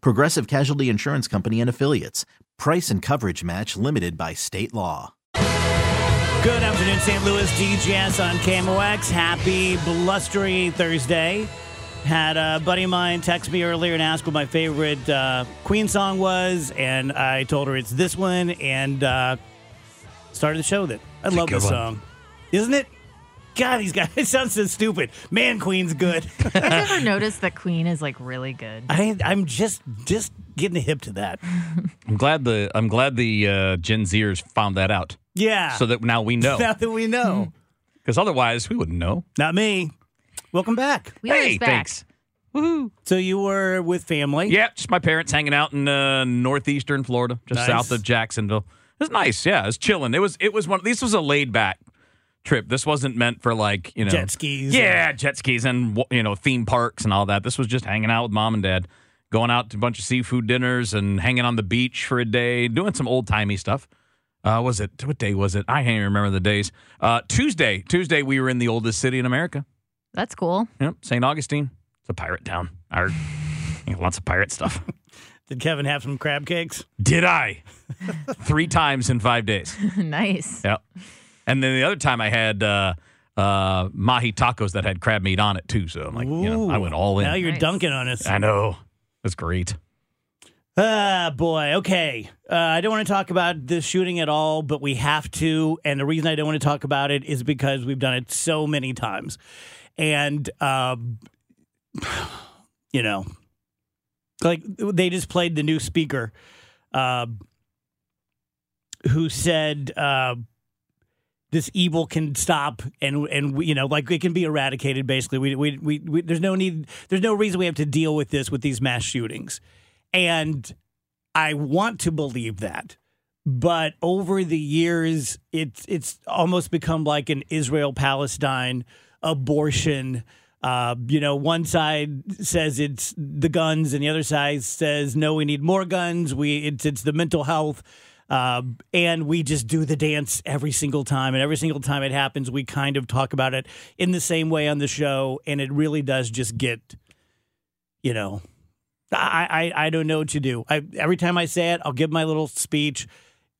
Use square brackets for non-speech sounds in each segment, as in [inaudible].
Progressive Casualty Insurance Company and Affiliates. Price and coverage match limited by state law. Good afternoon, St. Louis. DGS on KMOX. Happy blustery Thursday. Had a buddy of mine text me earlier and ask what my favorite uh, Queen song was, and I told her it's this one, and uh, started the show with it. I love this song, isn't it? God, these guys [laughs] it sounds so stupid. Man, Queen's good. [laughs] I've never [laughs] noticed that Queen is like really good. I, I'm just just getting a hip to that. I'm glad the I'm glad the uh, Gen Zers found that out, Yeah. so that now we know. now that we know, Because otherwise, we wouldn't know. not me. Welcome back. We hey, back. thanks. Woohoo! So you were with family. Yeah, just my parents hanging out in uh, northeastern Florida, just Nice. south of Jacksonville. It was nice. Yeah, it was chilling. It was it was one. This was a laid back trip. This wasn't meant for like you know Jet skis. Yeah, jet skis and you know theme parks and all that. This was just hanging out with mom and dad, going out to a bunch of seafood dinners and hanging on the beach for a day, doing some old timey stuff. Uh, was it what day was it? I can't even remember the days. Uh, Tuesday. Tuesday we were in the oldest city in America. That's cool. Yep, St. Augustine. It's a pirate town. Our, you know, lots of pirate stuff. [laughs] Did Kevin have some crab cakes? Did I? [laughs] Three times in five days. [laughs] nice. Yep. And then the other time I had uh, uh, mahi tacos that had crab meat on it too. So I'm like, you know, I went all in. Now you're Nice. dunking on us. I know. That's great. Ah, boy. Okay. Uh, I don't want to talk about this shooting at all, but we have to. And the reason I don't want to talk about it is because we've done it so many times. And, um, [sighs] you know, like they just played the new speaker uh, who said, uh, this evil can stop and and you know like it can be eradicated basically we, we we we there's no need there's no reason we have to deal with this with these mass shootings and I want to believe that. But over the years, it's it's almost become like an Israel Palestine abortion. Uh, you know, one side says it's the guns, and the other side says no, we need more guns. We it's it's the mental health, uh, and we just do the dance every single time, and every single time it happens, we kind of talk about it in the same way on the show, and it really does just get, you know, I, I, I don't know what to do. I, every time I say it, I'll give my little speech.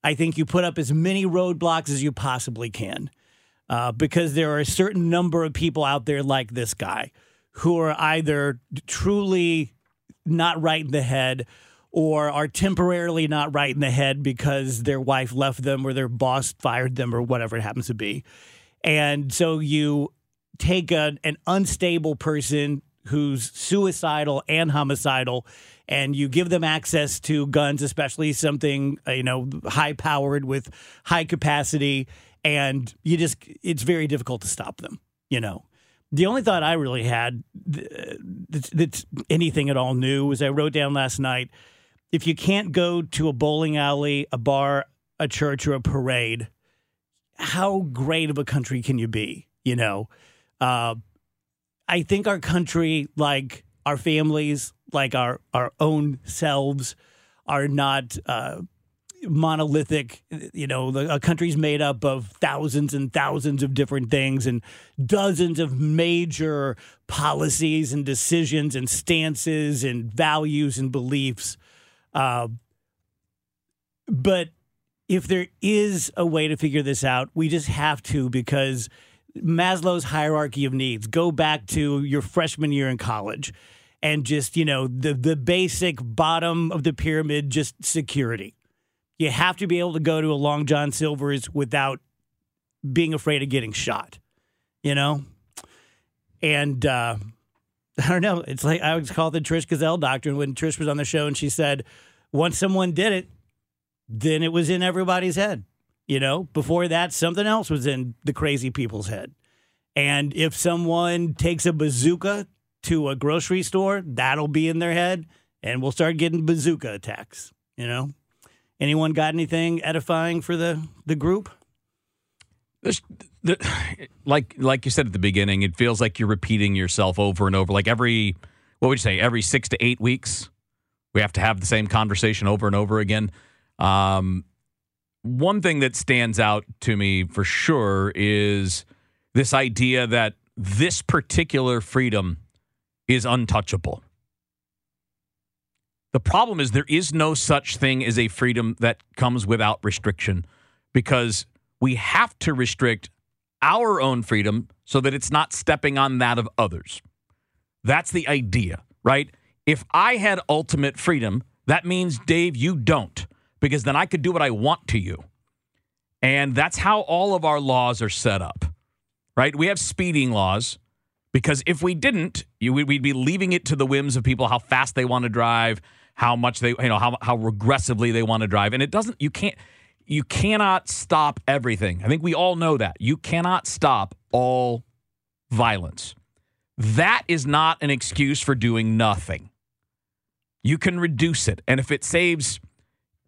I think you put up as many roadblocks as you possibly can uh, because there are a certain number of people out there like this guy who are either truly not right in the head or are temporarily not right in the head because their wife left them or their boss fired them or whatever it happens to be. And so you take a, an unstable person who's suicidal and homicidal and you give them access to guns especially something uh, you know high powered with high capacity and you just it's very difficult to stop them you know the only thought i really had that's, that's anything at all new was i wrote down last night if you can't go to a bowling alley a bar a church or a parade how great of a country can you be you know uh, I think our country, like our families, like our our own selves, are not uh, monolithic. You know, the, a country's made up of thousands and thousands of different things and dozens of major policies and decisions and stances and values and beliefs. Uh, but if there is a way to figure this out, we just have to because Maslow's hierarchy of needs. Go back to your freshman year in college and just, you know, the the basic bottom of the pyramid just security. You have to be able to go to a Long John Silver's without being afraid of getting shot, you know? And uh, [laughs] I don't know. It's like I always call it the Trish Gazall doctrine when Trish was on the show and she said, once someone did it, then it was in everybody's head. You know, before that, something else was in the crazy people's head. And if someone takes a bazooka to a grocery store, that'll be in their head, and we'll start getting bazooka attacks. You know, anyone got anything edifying for the the group? There's, the, like like you said at the beginning, it feels like you're repeating yourself over and over. Like every what would you say? Every six to eight weeks, we have to have the same conversation over and over again. Um, one thing that stands out to me for sure is this idea that this particular freedom is untouchable. The problem is there is no such thing as a freedom that comes without restriction because we have to restrict our own freedom so that it's not stepping on that of others. That's the idea, right? If I had ultimate freedom, that means, Dave, you don't, because then I could do what I want to you. And that's how all of our laws are set up, right? We have speeding laws because if we didn't, you, we'd be leaving it to the whims of people how fast they want to drive, how much they, you know, how, how regressively they want to drive. And it doesn't, you can't, you cannot stop everything. I think we all know that. You cannot stop all violence. That is not an excuse for doing nothing. You can reduce it. And if it saves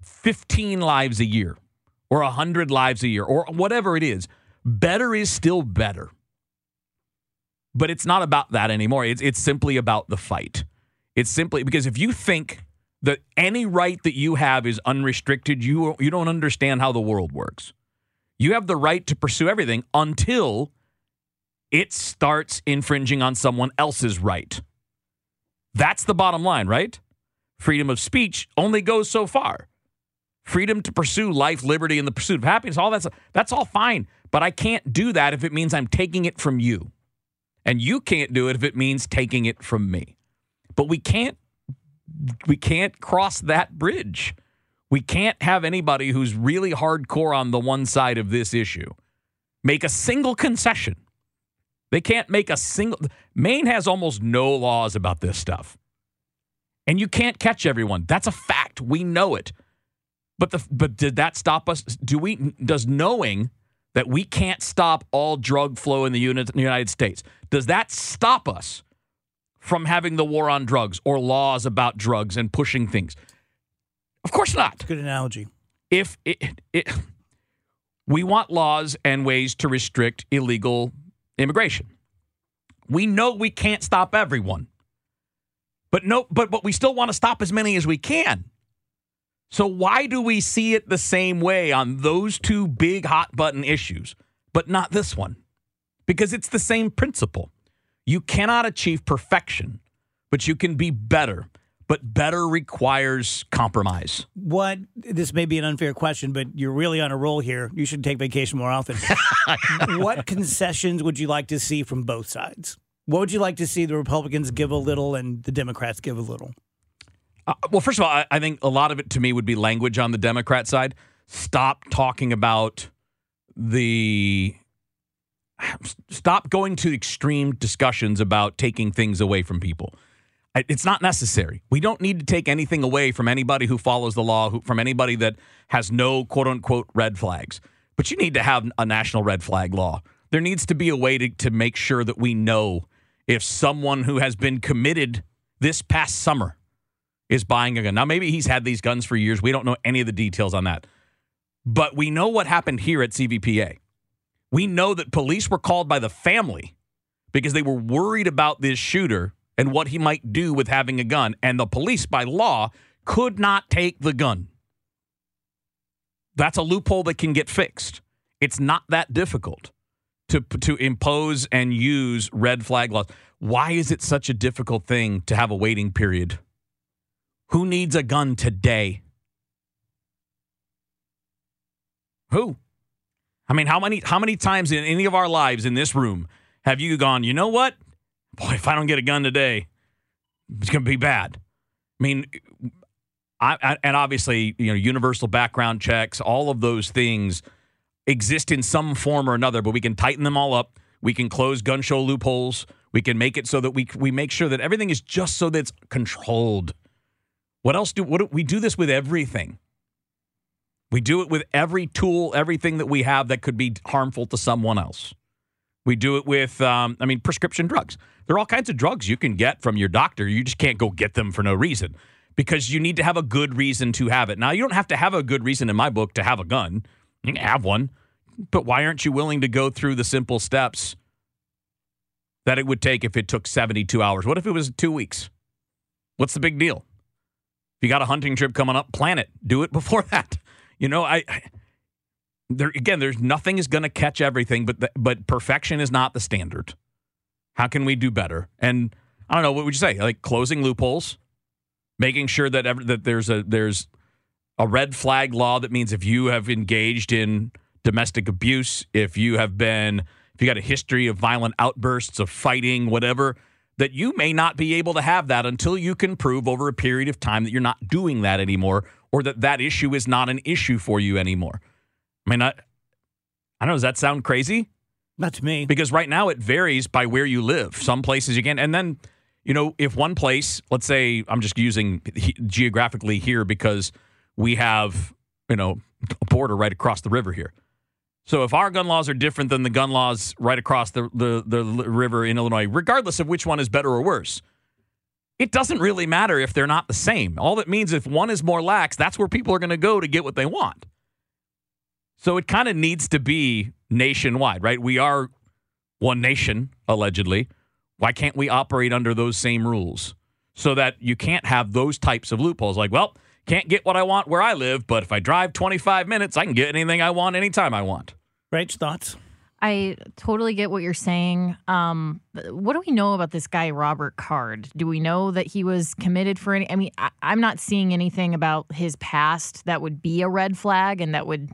15 lives a year or 100 lives a year or whatever it is, better is still better. But it's not about that anymore. It's, it's simply about the fight. It's simply because if you think that any right that you have is unrestricted, you, you don't understand how the world works. You have the right to pursue everything until it starts infringing on someone else's right. That's the bottom line, right? Freedom of speech only goes so far. Freedom to pursue life, liberty, and the pursuit of happiness, all that's that's all fine. But I can't do that if it means I'm taking it from you. And you can't do it if it means taking it from me. But we can't we can't cross that bridge. We can't have anybody who's really hardcore on the one side of this issue make a single concession. They can't make a single. Maine has almost no laws about this stuff. And you can't catch everyone. That's a fact. We know it. But the but did that stop us? Do we does knowing that we can't stop all drug flow in the United States does that stop us from having the war on drugs or laws about drugs and pushing things? Of course not. Good analogy. If it, it we want laws and ways to restrict illegal immigration. We know we can't stop everyone. But no but but we still want to stop as many as we can. So why do we see it the same way on those two big hot button issues, but not this one? Because it's the same principle. You cannot achieve perfection, but you can be better. But better requires compromise. What this may be an unfair question, but you're really on a roll here. You should take vacation more often. [laughs] what concessions would you like to see from both sides? What would you like to see the Republicans give a little and the Democrats give a little? Uh, well, first of all, I, I think a lot of it to me would be language on the Democrat side. Stop talking about the. Stop going to extreme discussions about taking things away from people. It's not necessary. We don't need to take anything away from anybody who follows the law, who, from anybody that has no quote unquote red flags. But you need to have a national red flag law. There needs to be a way to, to make sure that we know if someone who has been committed this past summer is buying a gun. Now, maybe he's had these guns for years. We don't know any of the details on that. But we know what happened here at CVPA. We know that police were called by the family because they were worried about this shooter and what he might do with having a gun. And the police, by law, could not take the gun. That's a loophole that can get fixed. It's not that difficult to, to impose and use red flag laws. Why is it such a difficult thing to have a waiting period? Who needs a gun today? Who? I mean, how many how many times in any of our lives in this room have you gone, you know what? Boy, if I don't get a gun today, it's going to be bad. I mean, I, I, and obviously, you know, universal background checks, all of those things exist in some form or another, but we can tighten them all up. We can close gun show loopholes. We can make it so that we we make sure that everything is just so that it's controlled. What else do what do, we do this with everything? We do it with every tool, everything that we have that could be harmful to someone else. We do it with, um, I mean, prescription drugs. There are all kinds of drugs you can get from your doctor. You just can't go get them for no reason because you need to have a good reason to have it. Now, you don't have to have a good reason in my book to have a gun. You can have one, but why aren't you willing to go through the simple steps that it would take if it took 72 hours? What if it was two weeks? What's the big deal? If you got a hunting trip coming up, plan it. Do it [laughs] before that. You know, I, I there again, there's nothing is going to catch everything, but the, but perfection is not the standard. How can we do better? And I don't know what would you say? Like closing loopholes, making sure that ever, that there's a there's a red flag law that means if you have engaged in domestic abuse, if you have been if you got a history of violent outbursts of fighting, whatever, that you may not be able to have that until you can prove over a period of time that you're not doing that anymore or that that issue is not an issue for you anymore. I mean, I, I don't know. Does that sound crazy? Not to me. Because right now it varies by where you live. Some places you can, and then you know, if one place, let's say, I'm just using geographically here because we have you know a border right across the river here. So if our gun laws are different than the gun laws right across the the, the river in Illinois, regardless of which one is better or worse, it doesn't really matter if they're not the same. All that means if one is more lax, that's where people are going to go to get what they want. So it kind of needs to be nationwide, right? We are one nation, allegedly. Why can't we operate under those same rules so that you can't have those types of loopholes? Like, well, can't get what I want where I live, but if I drive 25 minutes, I can get anything I want anytime I want. Rach, thoughts? I totally get what you're saying. Um, what do we know about this guy, Robert Card? Do we know that he was committed for any? I mean, I, I'm not seeing anything about his past that would be a red flag and that would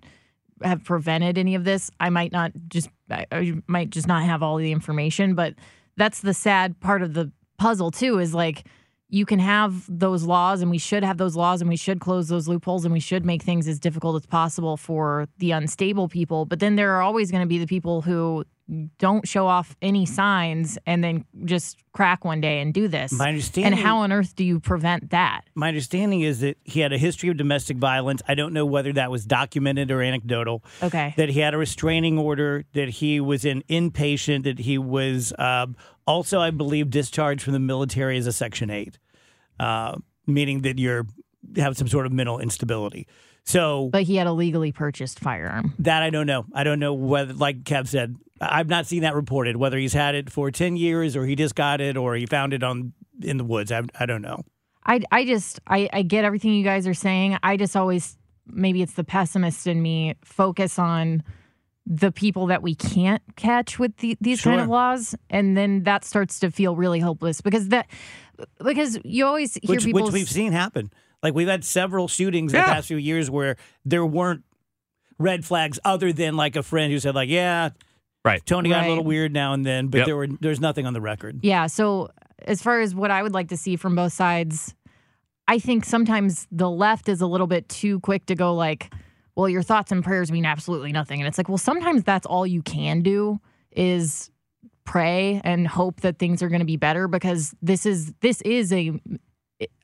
have prevented any of this. I might not just, I, I might just not have all the information, but that's the sad part of the puzzle too. Is like you can have those laws and we should have those laws and we should close those loopholes and we should make things as difficult as possible for the unstable people but then there are always going to be the people who don't show off any signs and then just crack one day and do this My understanding- and how on earth do you prevent that My understanding is that he had a history of domestic violence. I don't know whether that was documented or anecdotal. Okay. That he had a restraining order, that he was an inpatient, that he was um, also, I believe, discharged from the military as a Section 8, uh, meaning that you're have some sort of mental instability. So but he had a legally purchased firearm that I don't know. I don't know whether, like Kev said, I've not seen that reported. Whether he's had it for ten years, or he just got it, or he found it on in the woods. I, I don't know. I, I just I, I get everything you guys are saying. I just always maybe it's the pessimist in me focus on the people that we can't catch with the, these kind of laws, and then that starts to feel really hopeless because that because you always hear which, people which we've seen happen. Like we've had several shootings in Yeah. the past few years where there weren't red flags other than like a friend who said like, "Yeah, Right. Tony got a little weird now and then," but Yep. there were there's nothing on the record. Yeah. So, as far as what I would like to see from both sides, I think sometimes the left is a little bit too quick to go, like, well, your thoughts and prayers mean absolutely nothing. And it's like, well, sometimes that's all you can do is pray and hope that things are going to be better because this is this is a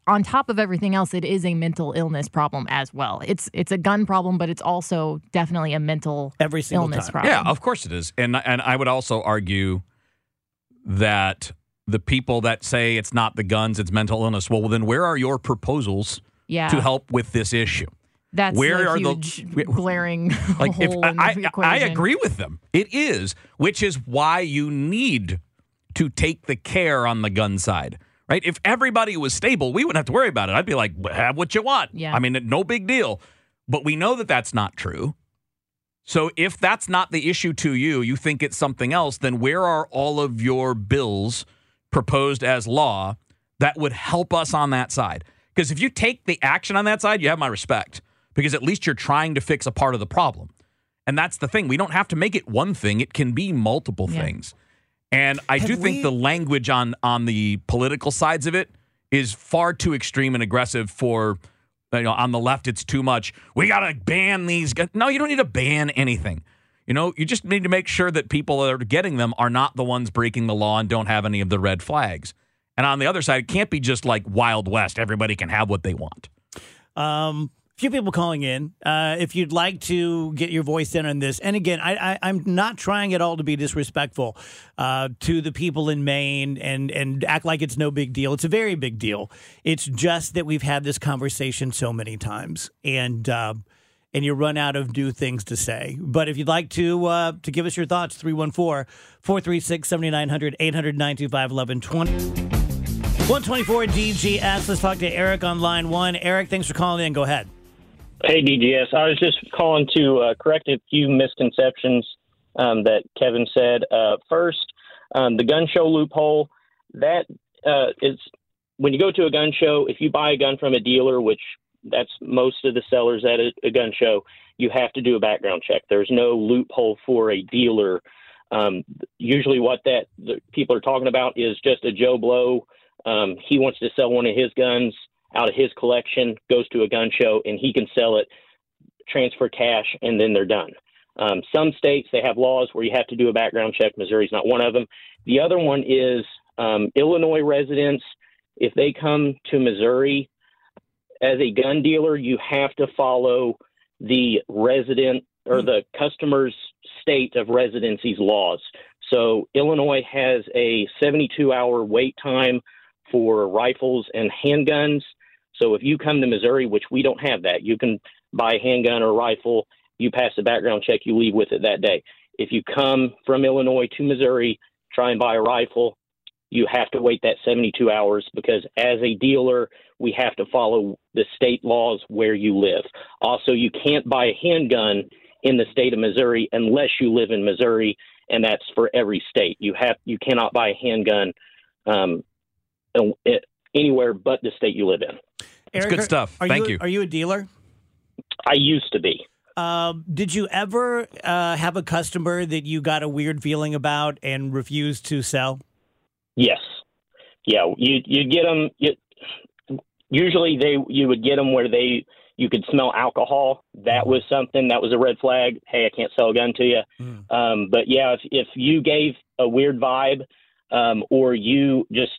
on top of everything else it is a mental illness problem as well it's it's a gun problem but it's also definitely a mental Every single illness time. problem Yeah, of course it is. And and I would also argue that the people that say it's not the guns, it's mental illness. Well, then where are your proposals yeah to help with this issue? That's Where a are the- glaring [laughs] Like if I, I agree with them. It is, which is why you need to take the care on the gun side. Right? If everybody was stable, we wouldn't have to worry about it. I'd be like, have what you want. Yeah. I mean, no big deal. But we know that that's not true. So if that's not the issue to you, you think it's something else, then where are all of your bills proposed as law that would help us on that side? Because if you take the action on that side, you have my respect because at least you're trying to fix a part of the problem. And that's the thing. We don't have to make it one thing, it can be multiple Yeah. things. And I do Have think we- the language on on the political sides of it is far too extreme and aggressive for You know, on the left, it's too much. We got to ban these. No, you don't need to ban anything. You know, you just need to make sure that people that are getting them are not the ones breaking the law and don't have any of the red flags. And on the other side, it can't be just like Wild West. Everybody can have what they want. Um, few people calling in. Uh, if you'd like to get your voice in on this, and again, I, am not trying at all to be disrespectful uh, to the people in Maine and and act like it's no big deal. It's a very big deal. It's just that we've had this conversation so many times, and uh, and you run out of new things to say. But if you'd like to uh, to give us your thoughts, 314 436 7900 800 925 1120. 124 DGS. Let's talk to Eric on line one. Eric, thanks for calling in. Go ahead. Hey, DGS. I was just calling to uh, correct a few misconceptions um, that Kevin said. Uh, first, um, the gun show loophole. That uh, is when you go to a gun show. If you buy a gun from a dealer, which that's most of the sellers at a, a gun show, you have to do a background check. There's no loophole for a dealer. Um, usually, what that people are talking about is just a Joe Blow. Um, he wants to sell one of his guns out of his collection, goes to a gun show, and he can sell it, transfer cash, and then they're done. Um, some states they have laws where you have to do a background check. Missouri's not one of them. The other one is um, Illinois residents. If they come to Missouri as a gun dealer, you have to follow the resident or the customer's state of residency's laws. So Illinois has a 72 hour wait time for rifles and handguns. So if you come to Missouri, which we don't have that, you can buy a handgun or a rifle, you pass the background check, you leave with it that day. If you come from Illinois to Missouri, try and buy a rifle, you have to wait that 72 hours because as a dealer, we have to follow the state laws where you live. Also, you can't buy a handgun in the state of Missouri unless you live in Missouri, and that's for every state. You have you cannot buy a handgun um, anywhere but the state you live in. It's good stuff. Thank you, you. Are you a dealer? I used to be. Um, did you ever uh, have a customer that you got a weird feeling about and refused to sell? Yes. Yeah, you you get them. You, usually, they you would get them where they you could smell alcohol. That was something that was a red flag. Hey, I can't sell a gun to you. Mm. Um, but yeah, if if you gave a weird vibe, um, or you just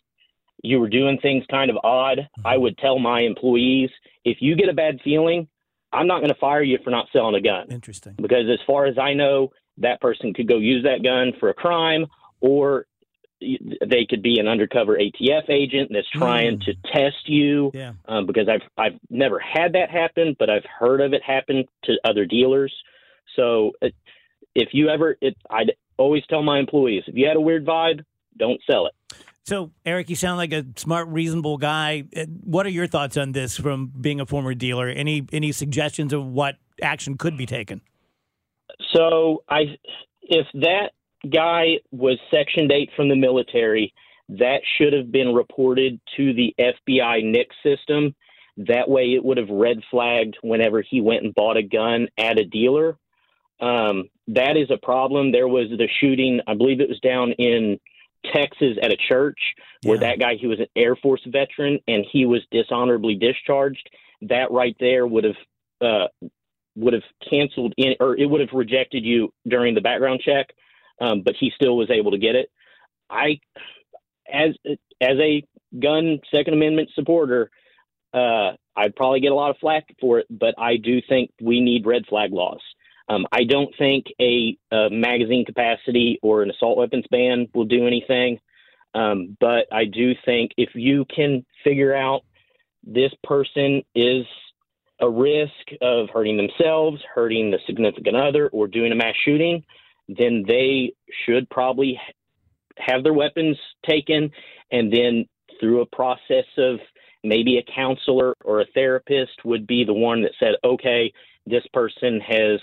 you were doing things kind of odd. I would tell my employees if you get a bad feeling, I'm not going to fire you for not selling a gun. Interesting. Because as far as I know, that person could go use that gun for a crime or they could be an undercover ATF agent that's trying mm. to test you. Yeah. Um, because I've I've never had that happen, but I've heard of it happen to other dealers. So uh, if you ever, it, I'd always tell my employees if you had a weird vibe, don't sell it. So, Eric, you sound like a smart, reasonable guy. Uh, what are your thoughts on this from being a former dealer? Any any suggestions of what action could be taken? So, I if that guy was Section 8 from the military, that should have been reported to the FBI NICS system. That way, it would have red flagged whenever he went and bought a gun at a dealer. Um, that is a problem. There was the shooting, I believe it was down in Texas at a church where yeah. that guy, he was an Air Force veteran and he was dishonorably discharged. That right there would have uh, would have canceled in, or it would have rejected you during the background check. Um, but he still was able to get it. I, as as a gun Second Amendment supporter, uh, I'd probably get a lot of flack for it, but I do think we need red flag laws. Um, I don't think a, a, magazine capacity or an assault weapons ban will do anything. Um, but I do think if you can figure out this person is a risk of hurting themselves, hurting the significant other, or doing a mass shooting, then they should probably have their weapons taken and then through a process of maybe a counselor or a therapist would be the one that said, okay, this person has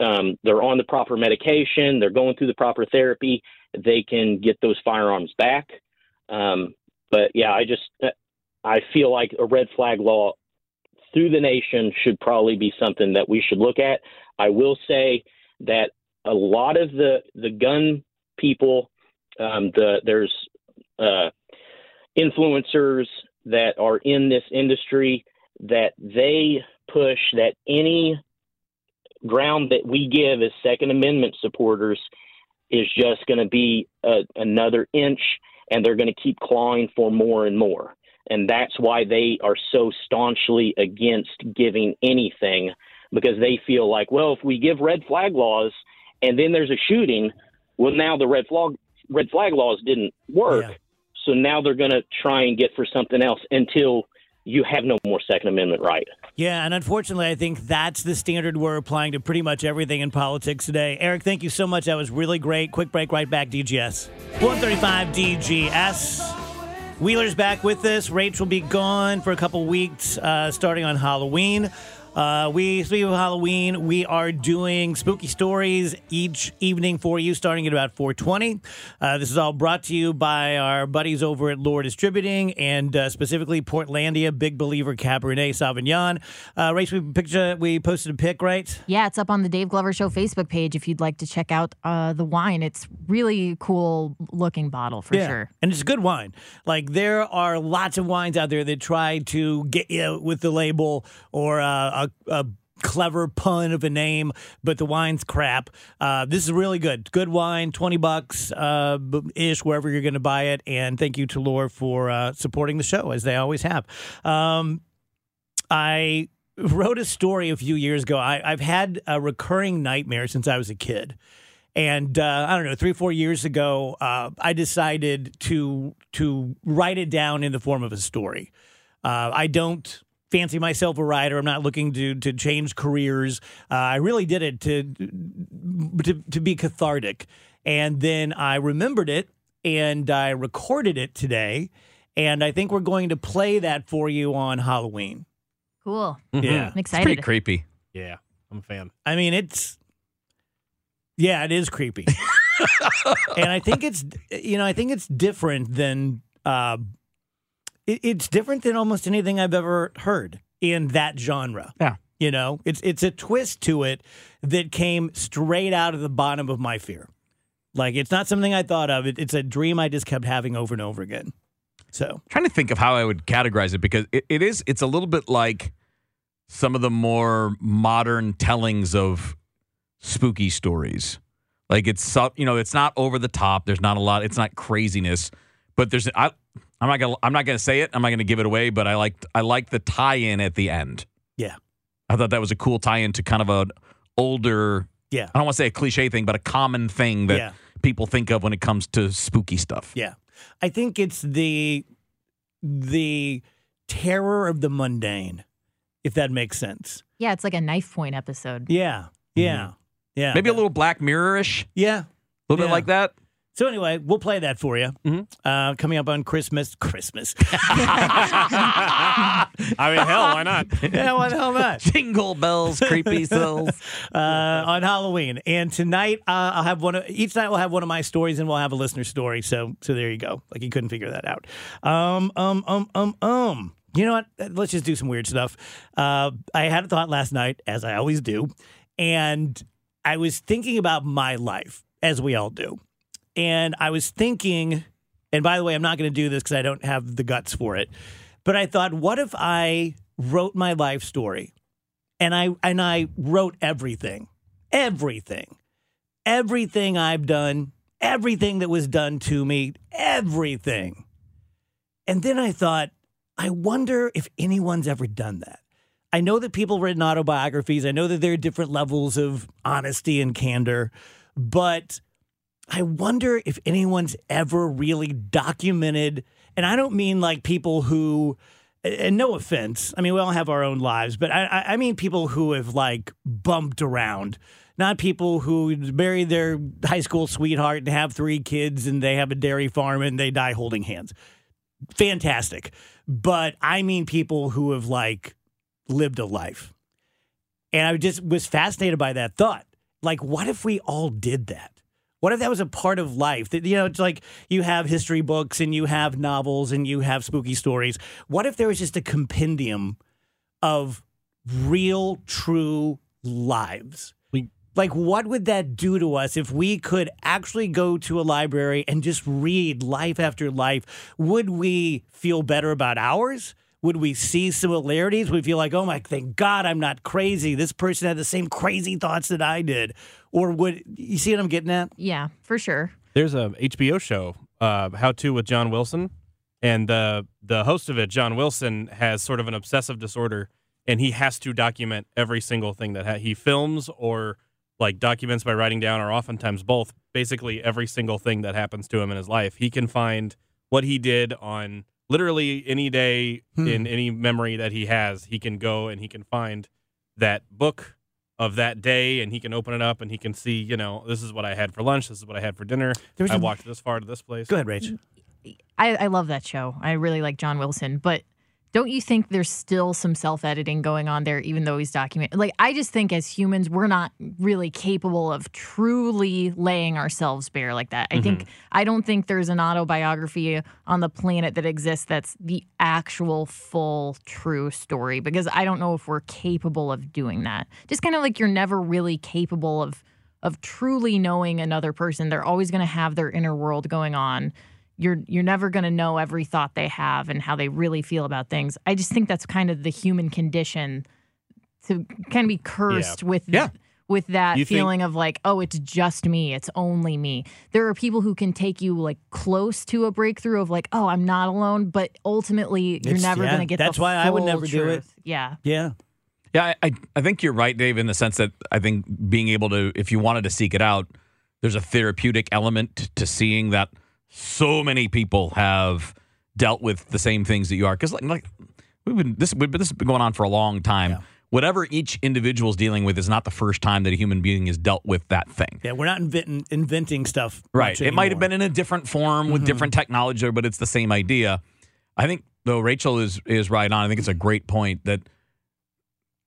um, they're on the proper medication, they're going through the proper therapy, they can get those firearms back. Um, but yeah, I just I feel like a red flag law through the nation should probably be something that we should look at. I will say that a lot of the the gun people, um, the there's uh, influencers that are in this industry that they push that any ground that we give as Second Amendment supporters is just going to be a, another inch, and they're going to keep clawing for more and more. And that's why they are so staunchly against giving anything because they feel like, well, if we give red flag laws and then there's a shooting, well, now the red flag red flag laws didn't work, Yeah. so now they're going to try and get for something else until you have no more Second Amendment right. Yeah, and unfortunately, I think that's the standard we're applying to pretty much everything in politics today. Eric, thank you so much. That was really great. Quick break, right back, DGS. 135 DGS. Wheeler's back with us. Rach will be gone for a couple weeks, uh, starting on Halloween. Uh, we speaking of Halloween, we are doing spooky stories each evening for you, starting at about 4:20. Uh, this is all brought to you by our buddies over at Lohr Distributing, and uh, specifically Portlandia Big Believer Cabernet Sauvignon. Uh, Rach, we picture we posted a pic, right? Yeah, it's up on the Dave Glover Show Facebook page if you'd like to check out uh, the wine. It's really cool looking bottle for sure. And it's a good wine. Like there are lots of wines out there that try to get you with the label or uh, a, clever pun of a name, but the wine's crap. Uh, this is really good. Good wine, 20 bucks uh, ish, wherever you're going to buy it. And thank you to Lohr for uh, supporting the show, as they always have. Um, I wrote a story a few years ago. I, I've had a recurring nightmare since I was a kid. And uh, I don't know, three, four years ago, uh, I decided to to write it down in the form of a story. Uh, I don't fancy myself a writer. I'm not looking to to change careers. Uh, I really did it to, to to be cathartic. And then I remembered it and I recorded it today. And I think we're going to play that for you on Halloween. Cool. Yeah. I'm It's pretty creepy. Yeah, I'm a fan. I mean, it's yeah, it is creepy, [laughs] and I think it's you know I think it's different than uh, it, it's different than almost anything I've ever heard in that genre. Yeah. you know, it's it's a twist to it that came straight out of the bottom of my fear. Like it's not something I thought of. It, it's a dream I just kept having over and over again. So trying to think of how I would categorize it because it, it is it's a little bit like some of the more modern tellings of spooky stories. Like it's you know it's not over the top. There's not a lot. It's not craziness, but there's I I'm not gonna I'm not gonna say it. I'm not gonna give it away. But I like I like the tie-in at the end. yeah, I thought that was a cool tie-in to kind of an older. yeah, I don't want to say a cliche thing, but a common thing that Yeah. people think of when it comes to spooky stuff. yeah. I think it's the the terror of the mundane, if that makes sense. Yeah, it's like a knife point episode. Yeah, yeah, mm-hmm. yeah. Maybe a little Black Mirror-ish, Yeah. a little Yeah. bit like that. So anyway, we'll play that for you. Mhm. Uh, coming up on Christmas. Christmas. [laughs] I mean, hell, why not? yeah, why the hell not? Jingle bells, creepy [laughs] souls. Uh, on Halloween, and tonight uh, I'll have one. Of, each night we'll have one of my stories, and we'll have a listener story. So, so there you go. Like you couldn't figure that out. Um, um, um, um, um. You know what? Let's just do some weird stuff. Uh, I had a thought last night, as I always do, and I was thinking about my life, as we all do. And I was thinking, and by the way, I'm not going to do this because I don't have the guts for it. But I thought, what if I wrote my life story and I and I wrote everything, everything, everything I've done, everything that was done to me, everything. And then I thought, I wonder if anyone's ever done that. I know that people written autobiographies. I know that there are different levels of honesty and candor, but I wonder if anyone's ever really documented. And I don't mean like people who, and no offense, I mean, we all have our own lives, but I, I- mean people who have like bumped around, not people who marry their high school sweetheart and have three kids and they have a dairy farm and they die holding hands. Fantastic. But I mean people who have like lived a life. And I just was fascinated by that thought. Like, what if we all did that? What if that was a part of life? That you know, it's like you have history books and you have novels and you have spooky stories. What if there was just a compendium of real, true lives? We- Like, what would that do to us if we could actually go to a library and just read life after life? Would we feel better about ours? Would we see similarities? Would we feel like, oh my, thank God I'm not crazy. This person had the same crazy thoughts that I did. Or would you see what I'm getting at? Yeah, for sure. There's a HBO show, uh, How to with John Wilson, and the the host of it, John Wilson, has sort of an obsessive disorder, and he has to document every single thing that ha- he films or like documents by writing down, or oftentimes both. Basically, every single thing that happens to him in his life, he can find what he did on literally any day hmm. in any memory that he has. He can go and he can find that book of that day and he can open it up and he can see, you know, this is what I had for lunch, this is what I had for dinner. There was I a- walked this far to this place. Go ahead, Rach. Mm, I, I love that show. I really like John Wilson, but don't you think there's still some self editing going on there, even though he's documenting? Like, I just think as humans, we're not really capable of truly laying ourselves bare like that. I think, mm-hmm. I don't think there's an autobiography on the planet that exists that's the actual full true story because I don't know if we're capable of doing that. Just kind of like you're never really capable of of truly knowing another person. They're always going to have their inner world going on you're you're never going to know every thought they have and how they really feel about things. I just think that's kind of the human condition to kind of be cursed with Yeah. with that You think- feeling of like, oh, it's just me, it's only me. There are people who can take you like close to a breakthrough of like, oh, I'm not alone, but ultimately you're It's- never yeah, going to get. that's the why I would full never do it. Yeah, Yeah. Yeah, I, I I think you're right, Dave, in the sense that I think being able to, if you wanted to seek it out, there's a therapeutic element to seeing that so many people have dealt with the same things that you are. Because like, like we've been this we've this has been going on for a long time. Whatever each individual is dealing with is not the first time that a human being has dealt with that thing. Yeah, we're not inventing inventing stuff. Right. It might have been in a different form with mm-hmm. different technology, but it's the same idea. I think though Rachel is is right on. I think it's a great point that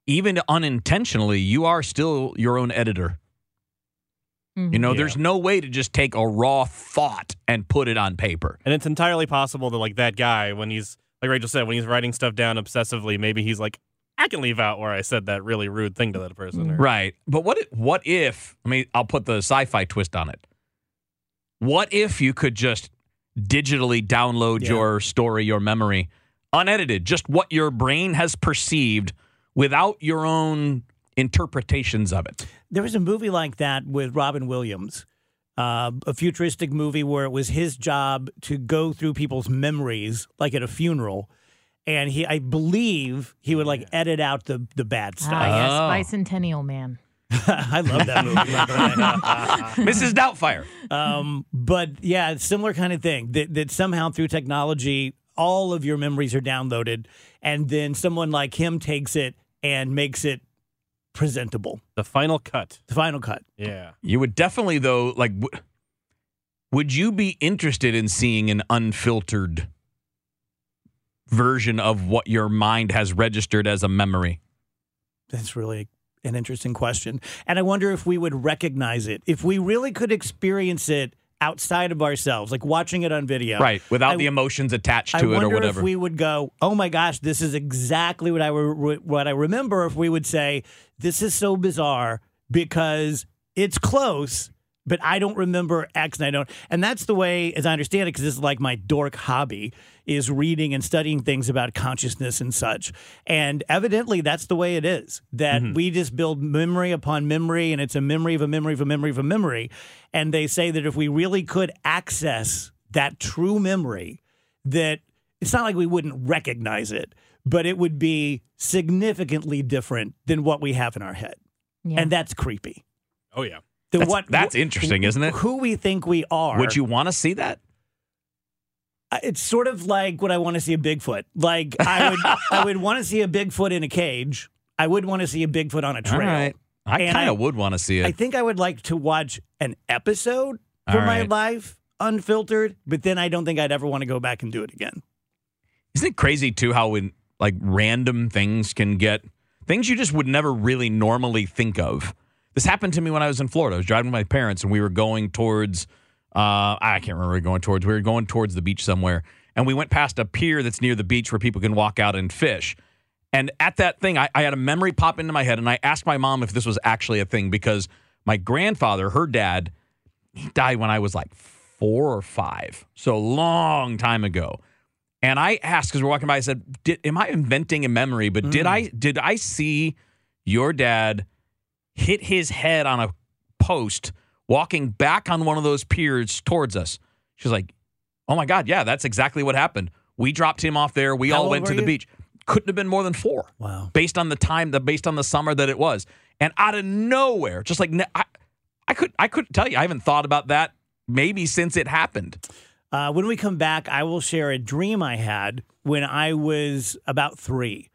even unintentionally, you are still your own editor. You know, mm-hmm. Yeah. there's no way to just take a raw thought and put it on paper. And it's entirely possible that like that guy, when he's like Rachel said, when he's writing stuff down obsessively, maybe he's like, I can leave out where I said that really rude thing to that person. Or, Right. But what if, what if, I mean, I'll put the sci-fi twist on it. What if you could just digitally download Yeah. your story, your memory, unedited, just what your brain has perceived without your own interpretations of it? There was a movie like that with Robin Williams, uh, a futuristic movie where it was his job to go through people's memories, like at a funeral, and he, I believe, he would like edit out the the bad stuff. ah, yes, bicentennial man. [laughs] I love that movie. by the way. [laughs] Mrs. Doubtfire. Um, but yeah, similar kind of thing that, that somehow through technology, all of your memories are downloaded, and then someone like him takes it and makes it presentable. The final cut. The final cut. Yeah. You would definitely, though, like, w- would you be interested in seeing an unfiltered version of what your mind has registered as a memory? That's really an interesting question. And I wonder if we would recognize it. If we really could experience it outside of ourselves, like watching it on video. Right. Without I- the emotions attached I to it wonder or whatever. if we would go, "Oh my gosh, this is exactly what I re- what I remember." If we would say, "This is so bizarre because it's close, but I don't remember X and I don't." And that's the way, as I understand it, because this is like my dork hobby, is reading and studying things about consciousness and such. And evidently, that's the way it is. That mm-hmm. we just build memory upon memory, and it's a memory of a memory of a memory of a memory. And they say that if we really could access that true memory that it's not like we wouldn't recognize it, but it would be significantly different than what we have in our head. Yeah. And that's creepy. Oh yeah. That's- what that's interesting, isn't it? Who we think we are. Would you want to see that? It's sort of like what I want to see a Bigfoot. Like I would [laughs] I would want to see a Bigfoot in a cage. I would want to see a Bigfoot on a trail. Right. I kind of would want to see it. I think I would like to watch an episode for my life unfiltered, but then I don't think I'd ever want to go back and do it again. Isn't it crazy too how when like random things can get things you just would never really normally think of. This happened to me when I was in Florida. I was driving with my parents and we were going towards uh I can't remember we were going towards. We were going towards the beach somewhere. And we went past a pier that's near the beach where people can walk out and fish. And at that thing, I, I had a memory pop into my head and I asked my mom if this was actually a thing because my grandfather, her dad, he died when I was like four or five. So long time ago. And I asked because we're walking by. I said, did, "Am I inventing a memory? But did I did I see your dad hit his head on a post walking back on one of those piers towards us?" She's like, "Oh my god, yeah, that's exactly what happened. We dropped him off there. We How all went to the you? beach. Couldn't have been more than four. Wow. Based on the time, the based on the summer that it was, and out of nowhere, just like I, I could I couldn't tell you. I haven't thought about that maybe since it happened. Uh, when we come back, I will share a dream I had when I was about three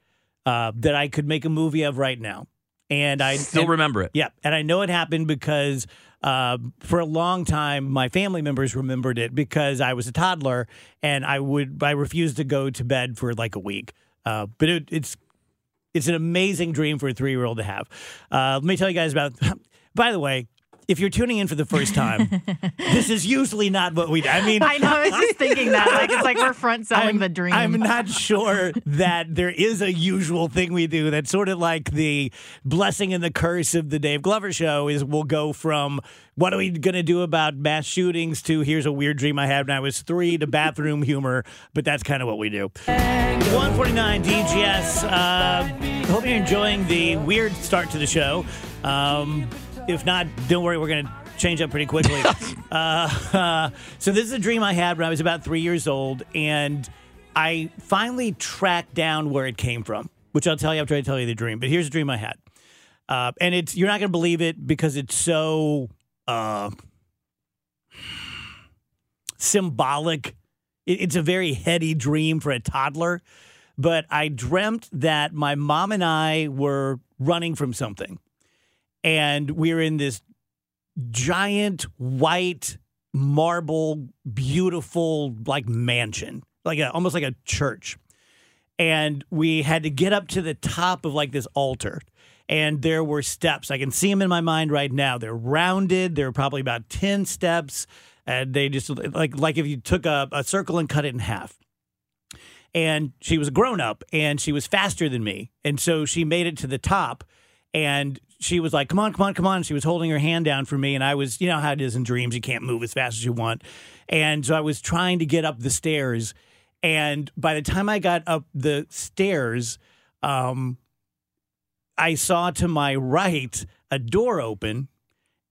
uh, that I could make a movie of right now. And I Still and- remember it. Yeah, and I know it happened because uh, for a long time my family members remembered it because I was a toddler and I would I refused to go to bed for like a week. Uh, but it, it's it's an amazing dream for a three year old to have. Uh, let me tell you guys about. [laughs] By the way, if you're tuning in for the first time, this is usually not what we do. I mean, [laughs] I know. I was just thinking that. Like it's like we're front selling I'm, the dream. I'm not sure that there is a usual thing we do that's sort of like the blessing and the curse of the Dave Glover show is we'll go from what are we going to do about mass shootings to here's a weird dream I had when I was three to bathroom humor, but that's kind of what we do. 149 DGS. Uh, hope you're enjoying the weird start to the show. Um, if not, don't worry, we're going to change up pretty quickly. [laughs] uh, [laughs] so this is a dream I had when I was about three years old, and I finally tracked down where it came from, which I'll tell you after I tell you the dream. But here's a dream I had, uh, and it's you're not going to believe it because it's so uh, symbolic. It, it's a very heady dream for a toddler. But I dreamt that my mom and I were running from something and we're in this giant white marble beautiful like mansion like a, almost like a church. And we had to get up to the top of like this altar and there were steps. I can see them in my mind right now. They're rounded. They're probably about 10 steps and they just like like if you took a, a circle and cut it in half. And she was a grown up and she was faster than me and so she made it to the top and she was like come on come on come on she was holding her hand down for me and i was you know how it is in dreams you can't move as fast as you want and so i was trying to get up the stairs and by the time i got up the stairs um, i saw to my right a door open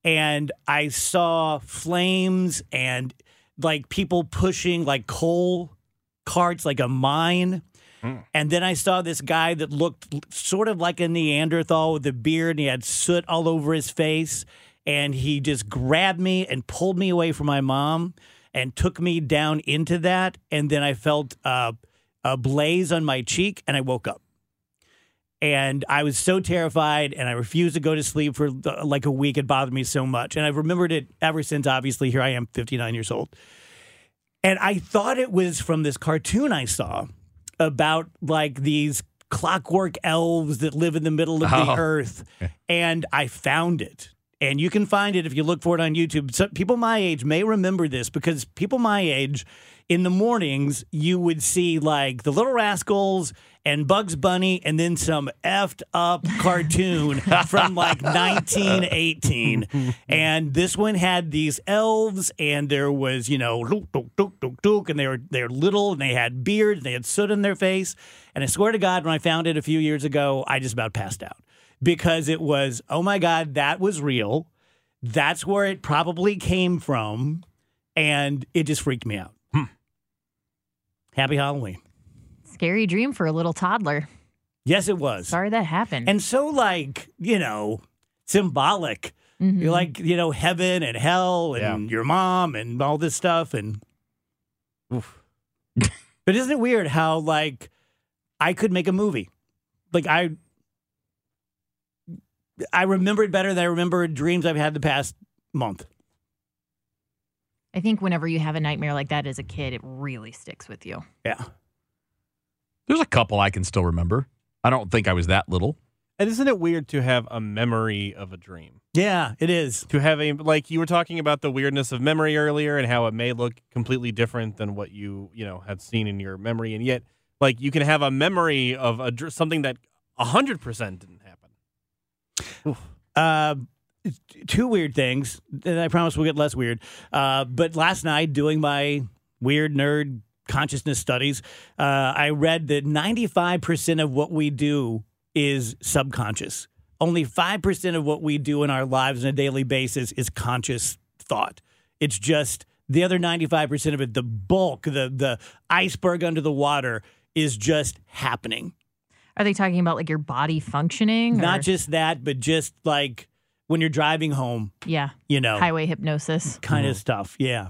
and i saw flames and like people pushing like coal carts like a mine. And then I saw this guy that looked sort of like a Neanderthal with a beard and he had soot all over his face. And he just grabbed me and pulled me away from my mom and took me down into that. And then I felt uh, a blaze on my cheek and I woke up. And I was so terrified and I refused to go to sleep for like a week. It bothered me so much. And I've remembered it ever since, obviously. Here I am, 59 years old. And I thought it was from this cartoon I saw about like these clockwork elves that live in the middle of the Oh. earth. [laughs] And I found it. And you can find it if you look for it on YouTube. So people my age may remember this because people my age in the mornings you would see like the Little Rascals and Bugs Bunny and then some effed up [laughs] cartoon from like [laughs] 1918. And this one had these elves and there was, you know, look, look, look, look, look, and they were they're little and they had beards, and they had soot in their face. And I swear to God, when I found it a few years ago, I just about passed out because it was, oh my God, that was real. That's where it probably came from. And it just freaked me out. Happy Halloween. Scary dream for a little toddler. Yes, it was. Sorry that happened. And so, like, you know, symbolic. Mhm. You're like, you know, heaven and hell and your mom and all this stuff. And, oof. [laughs] but isn't it weird how, like, I could make a movie? Like, I. I remember it better than I remember dreams I've had the past month. I think whenever you have a nightmare like that as a kid, it really sticks with you. Yeah. There's a couple I can still remember. I don't think I was that little. And isn't it weird to have a memory of a dream? Yeah, it is. To have a like you were talking about the weirdness of memory earlier and how it may look completely different than what you you know had seen in your memory, and yet like you can have a memory of a something that hundred percent didn't happen. Uh, two weird things, and I promise we'll get less weird. Uh, but last night, doing my weird nerd consciousness studies. Uh, I read that 95% of what we do is subconscious. Only 5% of what we do in our lives on a daily basis is conscious thought. It's just the other 95% of it, the bulk, the, the iceberg under the water, is just happening. Are they talking about like your body functioning? Not just that, but just like when you're driving home, yeah, you know, highway hypnosis. kind of stuff. Yeah.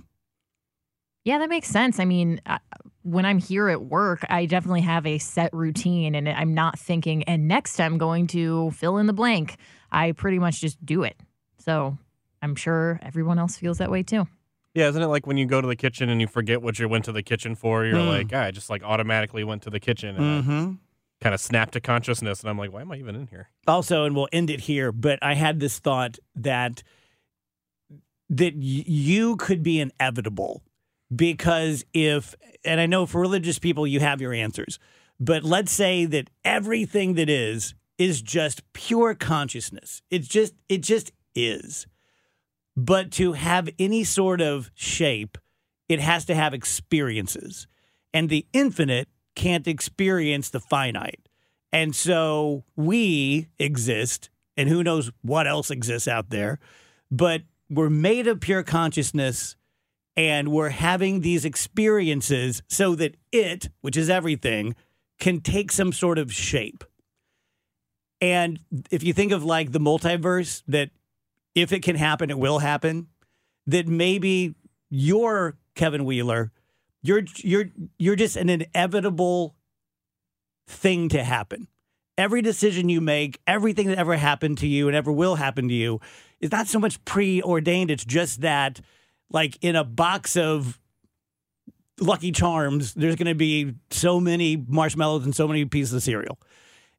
Yeah, that makes sense. I mean, I, when I'm here at work, I definitely have a set routine and I'm not thinking, and next I'm going to fill in the blank. I pretty much just do it. So I'm sure everyone else feels that way too. Yeah, isn't it like when you go to the kitchen and you forget what you went to the kitchen for? You're Mm. like, ah, I just like automatically went to the kitchen and Mm-hmm. Kind of snapped to consciousness, and I'm like, why am I even in here? also and we'll end it here but i had this thought that that you could be inevitable because if and i know for religious people you have your answers but let's say that everything that is is just pure consciousness. It's just it just is. But to have any sort of shape it has to have experiences. And the infinite can't experience the finite and so we exist, and who knows what else exists out there, but we're made of pure consciousness and we're having these experiences so that it, which is everything, can take some sort of shape. And if you think of like the multiverse, that if it can happen, it will happen, that maybe you're Kevin Wheeler, you're you're you're just an inevitable thing to happen. Every decision you make, everything that ever happened to you and ever will happen to you is not so much preordained. It's just that, like in a box of Lucky Charms, there's going to be so many marshmallows and so many pieces of cereal.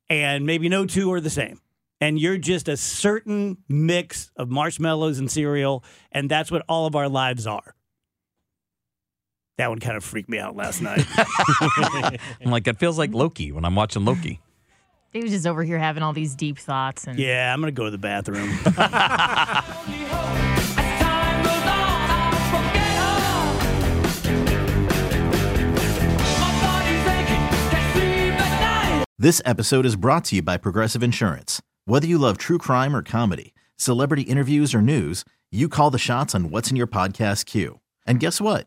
And maybe no two are the same. And you're just a certain mix of marshmallows and cereal. And that's what all of our lives are. That one kind of freaked me out last night. [laughs] I'm like, it feels like Loki when I'm watching Loki. [laughs] He was just over here having all these deep thoughts and yeah, I'm going to go to the bathroom. [laughs] This episode is brought to you by Progressive Insurance. Whether you love true crime or comedy, celebrity interviews or news, you call the shots on what's in your podcast queue. And guess what?